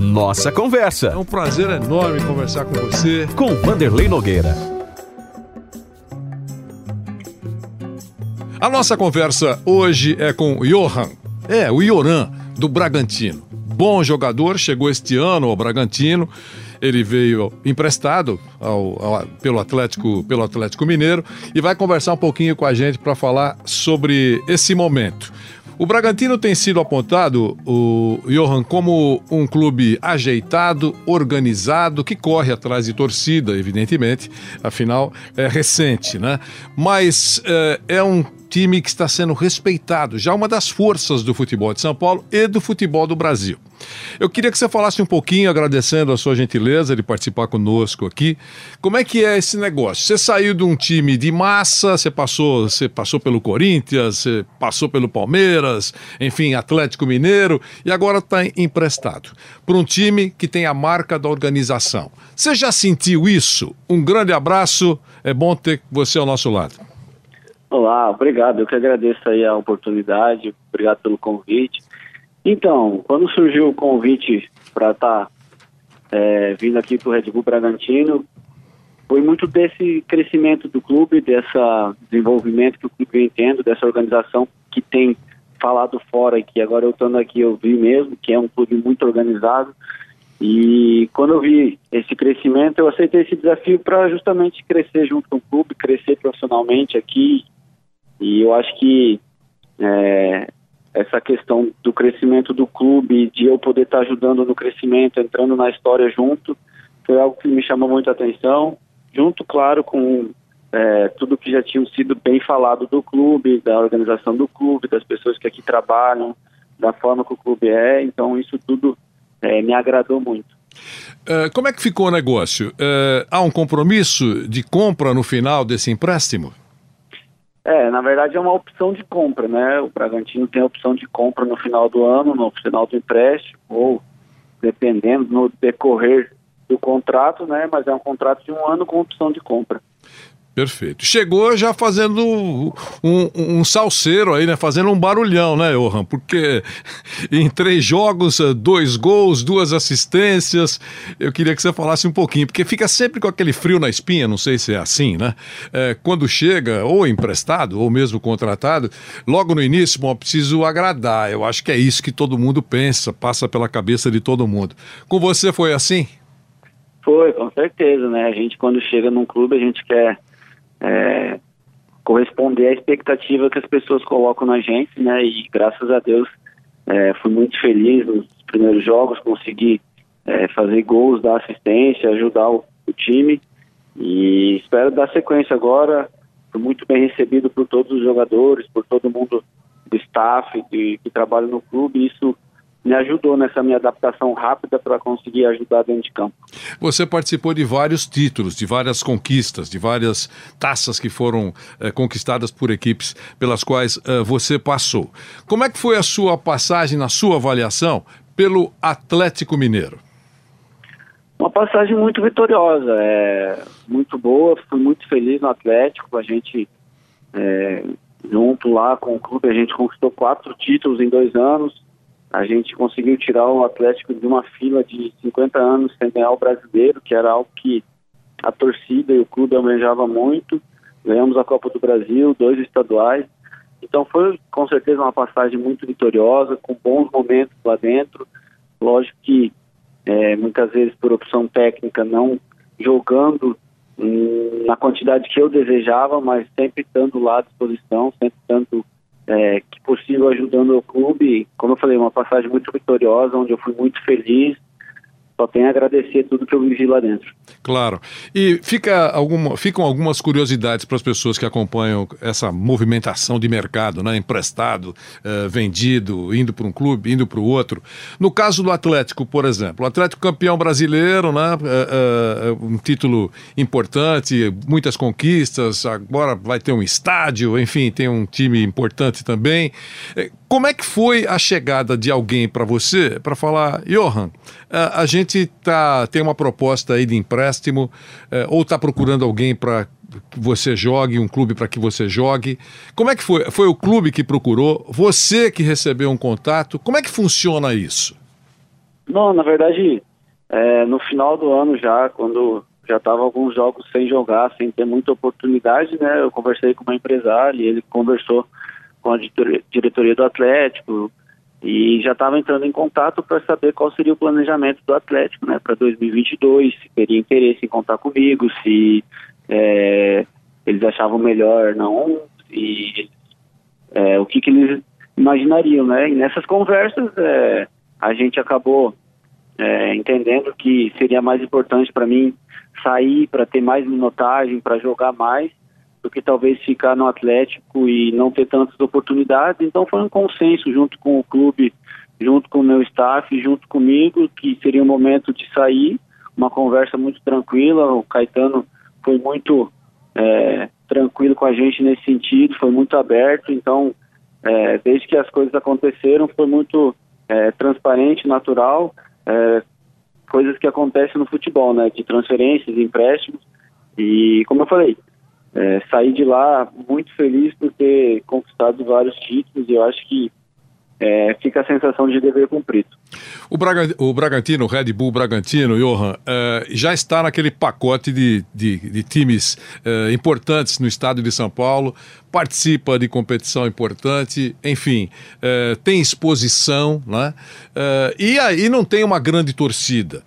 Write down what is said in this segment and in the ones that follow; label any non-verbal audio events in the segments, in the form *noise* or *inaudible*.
Nossa Conversa. É um prazer enorme conversar com você. Com Vanderlei Nogueira. A nossa conversa hoje é com o Johan. É, o Ioran, do Bragantino. Bom jogador, chegou este ano ao Bragantino ele veio emprestado ao, ao, pelo, Atlético, pelo Atlético Mineiro e vai conversar um pouquinho com a gente para falar sobre esse momento. O Bragantino tem sido apontado, o Johan, como um clube ajeitado, organizado, que corre atrás de torcida, evidentemente, afinal é recente, né? Mas é, é um time que está sendo respeitado, já uma das forças do futebol de São Paulo e do futebol do Brasil. Eu queria que você falasse um pouquinho, agradecendo a sua gentileza de participar conosco aqui. Como é que é esse negócio? Você saiu de um time de massa, você passou, você passou pelo Corinthians, você passou pelo Palmeiras, enfim, Atlético Mineiro, e agora está emprestado para um time que tem a marca da organização. Você já sentiu isso? Um grande abraço, é bom ter você ao nosso lado. Olá, obrigado. Eu que agradeço aí a oportunidade, obrigado pelo convite. Então, quando surgiu o convite para estar tá, é, vindo aqui para o Red Bull Bragantino, foi muito desse crescimento do clube, desse desenvolvimento que o clube vem tendo, dessa organização que tem falado fora e que agora eu estando aqui eu vi mesmo, que é um clube muito organizado. E quando eu vi esse crescimento, eu aceitei esse desafio para justamente crescer junto com o clube, crescer profissionalmente aqui. E eu acho que é, essa questão do crescimento do clube, de eu poder estar ajudando no crescimento, entrando na história junto, foi algo que me chamou muita atenção, junto, claro, com é, tudo que já tinha sido bem falado do clube, da organização do clube, das pessoas que aqui trabalham, da forma que o clube é, então isso tudo é, me agradou muito. Uh, como é que ficou o negócio? Uh, há um compromisso de compra no final desse empréstimo? É, na verdade é uma opção de compra, né? O Bragantino tem a opção de compra no final do ano, no final do empréstimo, ou dependendo no decorrer do contrato, né? Mas é um contrato de um ano com opção de compra. Perfeito. Chegou já fazendo um, um, salseiro aí, né? Fazendo um barulhão, né, Johan? Porque *laughs* em três jogos, eh, dois gols, duas assistências. Eu queria que você falasse um pouquinho, porque fica sempre com aquele frio na espinha, não sei se é assim, né? É, quando chega, ou emprestado, ou mesmo contratado, logo no início, bom, preciso agradar. Eu acho que é isso que todo mundo pensa, passa pela cabeça de todo mundo. Com você foi assim? Foi, com certeza, né? A gente, quando chega num clube, a gente quer é, corresponder à expectativa que as pessoas colocam na gente, né? E graças a Deus é, fui muito feliz nos primeiros jogos, consegui é, fazer gols, dar assistência, ajudar o, o, time e espero dar sequência agora. Fui muito bem recebido por todos os jogadores, por todo mundo do staff de, que trabalha no clube. Isso me ajudou nessa minha adaptação rápida para conseguir ajudar dentro de campo. Você participou de vários títulos, de várias conquistas, de várias taças que foram eh, conquistadas por equipes pelas quais eh, você passou. Como é que foi a sua passagem, na sua avaliação, pelo Atlético Mineiro? Uma passagem muito vitoriosa, é, muito boa, fui muito feliz no Atlético, a gente é, junto lá com o clube, a gente conquistou quatro títulos em dois anos, a gente conseguiu tirar o Atlético de uma fila de 50 anos sem ganhar o brasileiro, que era algo que a torcida e o clube almejava muito. Ganhamos a Copa do Brasil, dois estaduais. Então foi com certeza uma passagem muito vitoriosa, com bons momentos lá dentro. Lógico que é, muitas vezes por opção técnica não jogando hum, na quantidade que eu desejava, mas sempre estando lá à disposição, sempre estando é, que possível ajudando o clube. Como eu falei, uma passagem muito vitoriosa, onde eu fui muito feliz. Só tenho a agradecer tudo que eu vivi lá dentro. Claro. E fica alguma, ficam algumas curiosidades para as pessoas que acompanham essa movimentação de mercado, né? emprestado, uh, vendido, indo para um clube, indo para o outro. No caso do Atlético, por exemplo, o Atlético campeão brasileiro, né? Uh, uh, um título importante, muitas conquistas, agora vai ter um estádio, enfim, tem um time importante também. Como é que foi a chegada de alguém para você para falar, Johan, a gente tá, tem uma proposta aí de empréstimo, ou está procurando alguém para que você jogue, um clube para que você jogue. Como é que foi? Foi o clube que procurou? Você que recebeu um contato? Como é que funciona isso? Não, na verdade, é, no final do ano já, quando já estava alguns jogos sem jogar, sem ter muita oportunidade, né? Eu conversei com uma empresária e ele conversou com a diretoria do Atlético e já estava entrando em contato para saber qual seria o planejamento do Atlético, né? Para 2022, se teria interesse em contar comigo, se é, eles achavam melhor não e é, o que, que eles imaginariam, né? E nessas conversas é, a gente acabou é, entendendo que seria mais importante para mim sair para ter mais minutagem, para jogar mais, do que talvez ficar no Atlético e não ter tantas oportunidades. Então foi um consenso junto com o clube, junto com o meu staff, junto comigo, que seria o momento de sair, uma conversa muito tranquila. O Caetano foi muito é, tranquilo com a gente nesse sentido, foi muito aberto. Então, é, desde que as coisas aconteceram, foi muito é, transparente, natural. É, coisas que acontecem no futebol, né? De transferências, empréstimos. E, como eu falei, é, saí de lá muito feliz por ter conquistado vários títulos e eu acho que é, fica a sensação de dever cumprido. O, Braga, o Bragantino, o Red Bull Bragantino, Johan, é, já está naquele pacote de, de, de times é, importantes no estado de São Paulo, participa de competição importante, enfim, é, tem exposição, né? É, e aí não tem uma grande torcida.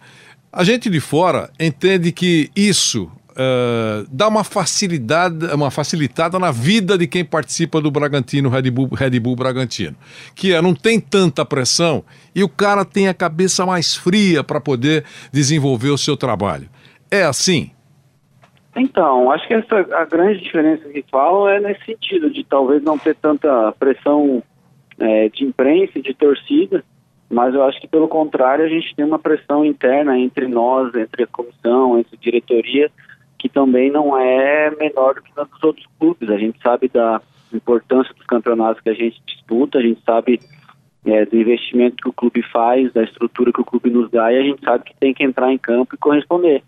A gente de fora entende que isso uh, dá uma facilidade, uma facilitada na vida de quem participa do Bragantino, Red Bull, Red Bull Bragantino. Que é, não tem tanta pressão e o cara tem a cabeça mais fria para poder desenvolver o seu trabalho. É assim? Então, acho que essa, a grande diferença que falam é nesse sentido, de talvez não ter tanta pressão é, de imprensa, de torcida, mas eu acho que pelo contrário a gente tem uma pressão interna entre nós, entre a comissão, entre a diretoria, que também não é menor do que nos outros clubes. A gente sabe da importância dos campeonatos que a gente disputa, a gente sabe é, do investimento que o clube faz, da estrutura que o clube nos dá e a gente sabe que tem que entrar em campo e corresponder.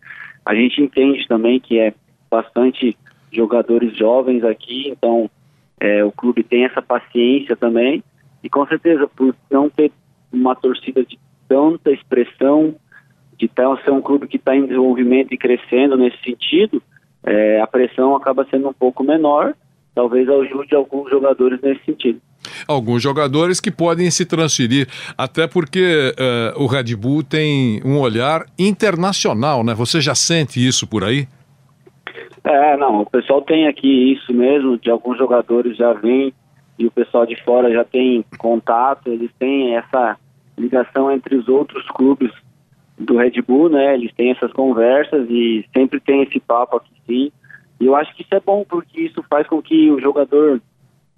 A gente entende também que é bastante jogadores jovens aqui, então é, o clube tem essa paciência também e com certeza por não ter uma torcida de tanta expressão de tal ser um clube que está em desenvolvimento e crescendo nesse sentido, é, a pressão acaba sendo um pouco menor, talvez ajude alguns jogadores nesse sentido. Alguns jogadores que podem se transferir, até porque uh, o Red Bull tem um olhar internacional, né? Você já sente isso por aí? É, não, o pessoal tem aqui isso mesmo, de alguns jogadores já vêm e o pessoal de fora já tem contato, eles têm essa ligação entre os outros clubes do Red Bull, né? Eles têm essas conversas e sempre tem esse papo aqui sim. E eu acho que isso é bom porque isso faz com que o jogador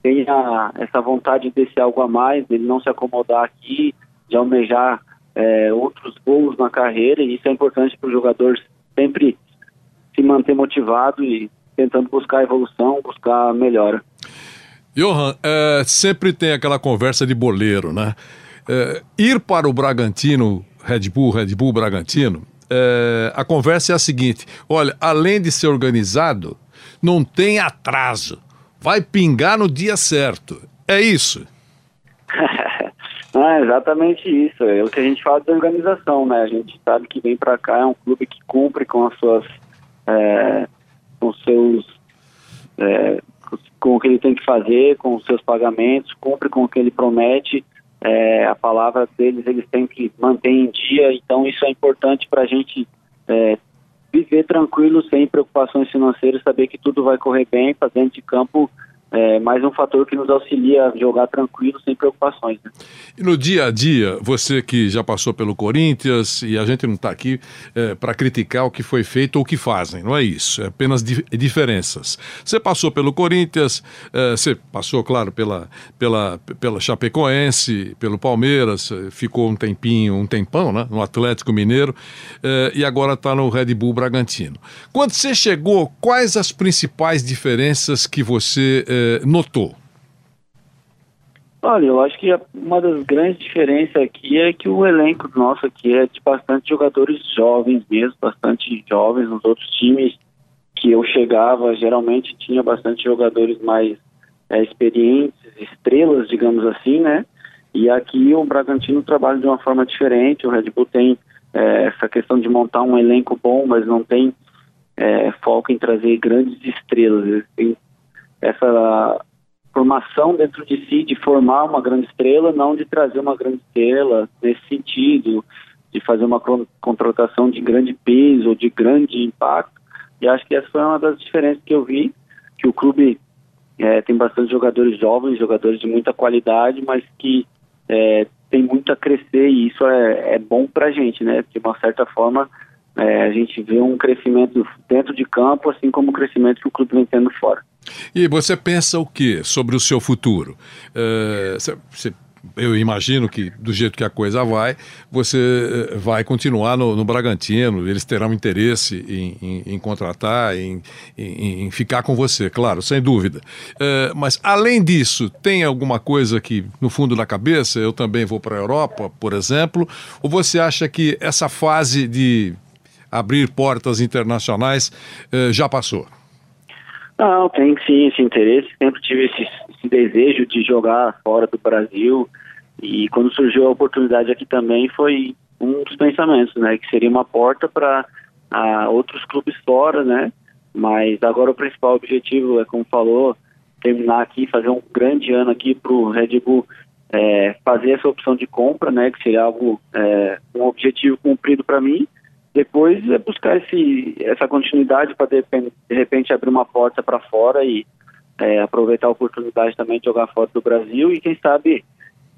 tenha essa vontade de descer algo a mais, ele não se acomodar aqui, de almejar é, outros voos na carreira. E isso é importante para o jogador sempre se manter motivado e tentando buscar evolução, buscar melhora. Johan, é, sempre tem aquela conversa de boleiro, né? É, ir para o Bragantino Red Bull, Red Bull Bragantino, é, a conversa é a seguinte: olha, além de ser organizado, não tem atraso. Vai pingar no dia certo. É isso. é *laughs* exatamente isso. É o que a gente fala de organização, né? A gente sabe que vem para cá é um clube que cumpre com as suas, é, com seus, é, com o que ele tem que fazer, com os seus pagamentos, cumpre com o que ele promete é, a palavra deles eles têm que manter em dia, então isso é importante para a gente é, viver tranquilo, sem preocupações financeiras, saber que tudo vai correr bem, fazendo de campo é mais um fator que nos auxilia a jogar tranquilo, sem preocupações. Né? E no dia a dia, você que já passou pelo Corinthians, e a gente não está aqui é, para criticar o que foi feito ou o que fazem, não é isso, é apenas di diferenças. Você passou pelo Corinthians, é, você passou, claro, pela, pela, pela Chapecoense, pelo Palmeiras, ficou um tempinho, um tempão, né, no Atlético Mineiro, é, e agora está no Red Bull Bragantino. Quando você chegou, quais as principais diferenças que você é, notou? Olha, eu acho que uma das grandes diferenças aqui é que o elenco nosso aqui é de bastante jogadores jovens mesmo, bastante jovens. Nos outros times que eu chegava, geralmente tinha bastante jogadores mais é, experientes, estrelas, digamos assim, né? E aqui o Bragantino trabalha de uma forma diferente. O Red Bull tem é, essa questão de montar um elenco bom, mas não tem é, foco em trazer grandes estrelas. Tem essa formação dentro de si de formar uma grande estrela, não de trazer uma grande estrela nesse sentido, de fazer uma contratação de grande peso, de grande impacto. E acho que essa foi uma das diferenças que eu vi, que o clube é, tem bastante jogadores jovens, jogadores de muita qualidade, mas que é, tem muito a crescer e isso é, é bom para a gente, né? De uma certa forma, é, a gente vê um crescimento dentro de campo, assim como o crescimento que o clube vem tendo fora. E você pensa o que sobre o seu futuro? Uh, você eu imagino que do jeito que a coisa vai, você eh, vai continuar no, no Bragantino, eles terão interesse em, em, em contratar, em, em, ficar com você, claro, sem dúvida. É, mas além disso, tem alguma coisa que no fundo da cabeça, eu também vou para a Europa, por exemplo, ou você acha que essa fase de abrir portas internacionais é, já passou? Não, tem sim esse interesse, sempre tive esse, esse desejo de jogar fora do Brasil, e quando surgiu a oportunidade aqui também foi um dos pensamentos, né, que seria uma porta para outros clubes fora, né? Mas agora o principal objetivo é, como falou, terminar aqui, fazer um grande ano aqui para o Red Bull é, fazer essa opção de compra, né? Que seria algo é, um objetivo cumprido para mim. Depois é buscar esse, essa continuidade para de, de repente abrir uma porta para fora e é, aproveitar a oportunidade também de jogar fora do Brasil e quem sabe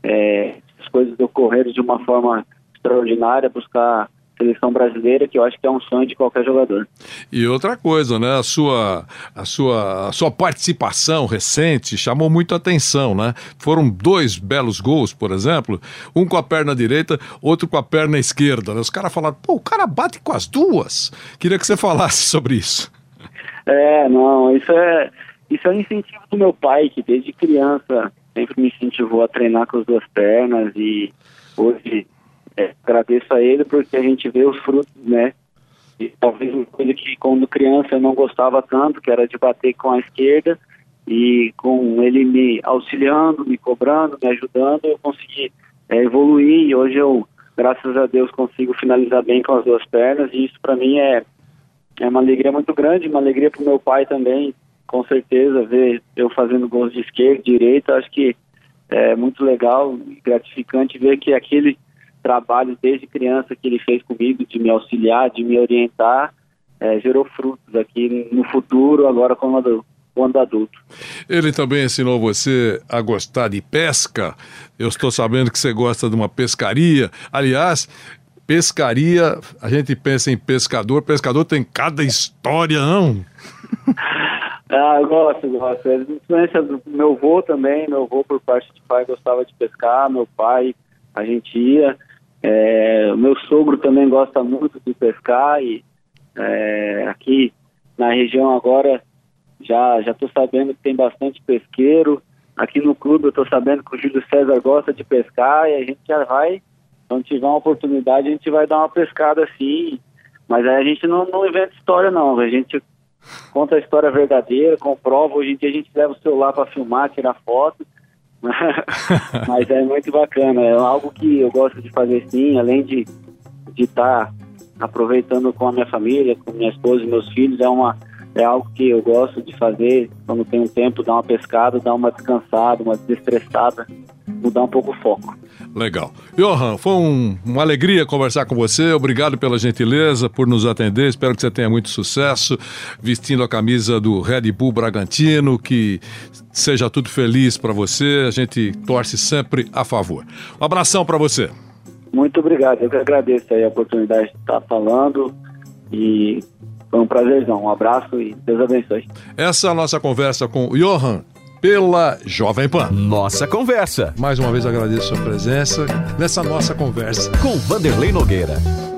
é, as coisas ocorreram de uma forma extraordinária, buscar seleção brasileira, que eu acho que é um sonho de qualquer jogador. E outra coisa, né? A sua, a sua, a sua participação recente chamou muito a atenção, né? Foram dois belos gols, por exemplo, um com a perna direita, outro com a perna esquerda. Né? Os caras falaram, pô, o cara bate com as duas. Queria que você *laughs* falasse sobre isso. É, não, isso é isso é um incentivo do meu pai, que desde criança sempre me incentivou a treinar com as duas pernas e hoje é, agradeço a ele porque a gente vê os frutos, né? E talvez uma coisa que quando criança eu não gostava tanto, que era de bater com a esquerda, e com ele me auxiliando, me cobrando, me ajudando, eu consegui é, evoluir e hoje eu, graças a Deus, consigo finalizar bem com as duas pernas e isso para mim é, é uma alegria muito grande, uma alegria para o meu pai também, com certeza, ver eu fazendo gols de esquerda, direita, acho que é muito legal e gratificante ver que aquele trabalho desde criança que ele fez comigo, de me auxiliar, de me orientar, é, gerou frutos aqui no futuro, agora quando, quando adulto. Ele também ensinou você a gostar de pesca. Eu estou sabendo que você gosta de uma pescaria. Aliás, pescaria, a gente pensa em pescador, pescador tem cada história, não? *laughs* Ah, eu gosto, gosto. É influência do meu avô também, meu avô por parte de pai gostava de pescar, meu pai, a gente ia. É, meu sogro também gosta muito de pescar e é, aqui na região agora já já estou sabendo que tem bastante pesqueiro. Aqui no clube eu estou sabendo que o Júlio César gosta de pescar e a gente já vai, quando tiver uma oportunidade, a gente vai dar uma pescada assim. Mas aí a gente não, não inventa história não, a gente conta a história verdadeira, comprova. Hoje em dia a gente leva o celular para filmar, tirar foto. *laughs* Mas é muito bacana, é algo que eu gosto de fazer sim, além de estar tá aproveitando com a minha família, com minha esposa e meus filhos, é uma é algo que eu gosto de fazer quando tenho tempo, dar uma pescada, dar uma descansada, uma desestressada, mudar um pouco o foco. Legal. Johan, foi um, uma alegria conversar com você. Obrigado pela gentileza, por nos atender. Espero que você tenha muito sucesso vestindo a camisa do Red Bull Bragantino. Que seja tudo feliz para você. A gente torce sempre a favor. Um abração para você. Muito obrigado. Eu que agradeço aí a oportunidade de estar falando e foi um prazerzão. Um abraço e Deus abençoe. Essa é a nossa conversa com o Johan pela Jovem Pan. Nossa conversa. Mais uma vez agradeço a sua presença nessa nossa conversa com Vanderlei Nogueira.